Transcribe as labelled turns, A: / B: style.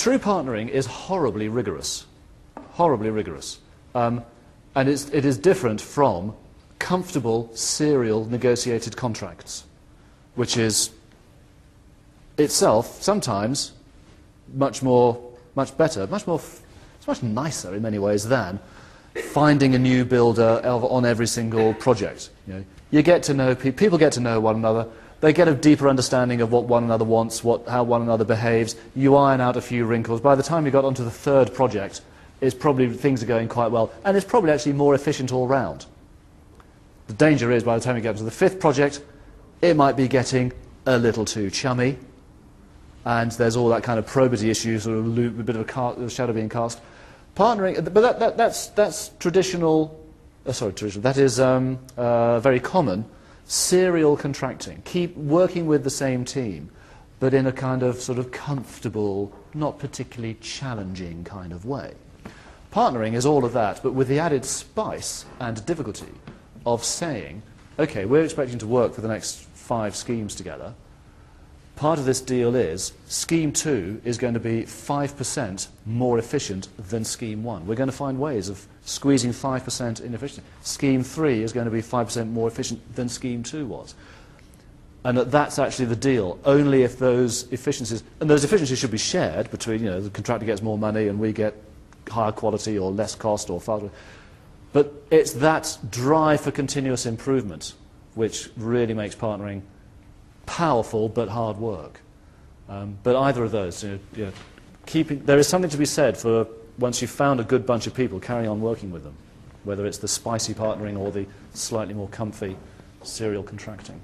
A: true partnering is horribly rigorous. Horribly rigorous. Um, and it's, it is different from comfortable serial negotiated contracts, which is itself sometimes much more, much better, much more, it's much nicer in many ways than finding a new builder on every single project. You, know, you get to know pe people get to know one another. They get a deeper understanding of what one another wants, what, how one another behaves. You iron out a few wrinkles. By the time you got onto the third project, it's probably things are going quite well, and it's probably actually more efficient all round. The danger is by the time you get to the fifth project, it might be getting a little too chummy, and there's all that kind of probity issue, sort of loop, a bit of a, shadow being cast. Partnering, but that, that, that's, that's traditional, uh, sorry, traditional, that is um, uh, very common, serial contracting. Keep working with the same team, but in a kind of sort of comfortable, not particularly challenging kind of way. Partnering is all of that, but with the added spice and difficulty of saying, okay, we're expecting to work for the next five schemes together. Part of this deal is scheme two is going to be 5% more efficient than scheme one. We're going to find ways of squeezing 5% in efficiency. Scheme three is going to be 5% more efficient than scheme two was. And that that's actually the deal. Only if those efficiencies, and those efficiencies should be shared between, you know, the contractor gets more money and we get higher quality or less cost or faster. But it's that drive for continuous improvement which really makes partnering powerful but hard work. Um, but either of those, you know, you know, keeping, there is something to be said for once you've found a good bunch of people, carry on working with them, whether it's the spicy partnering or the slightly more comfy serial contracting.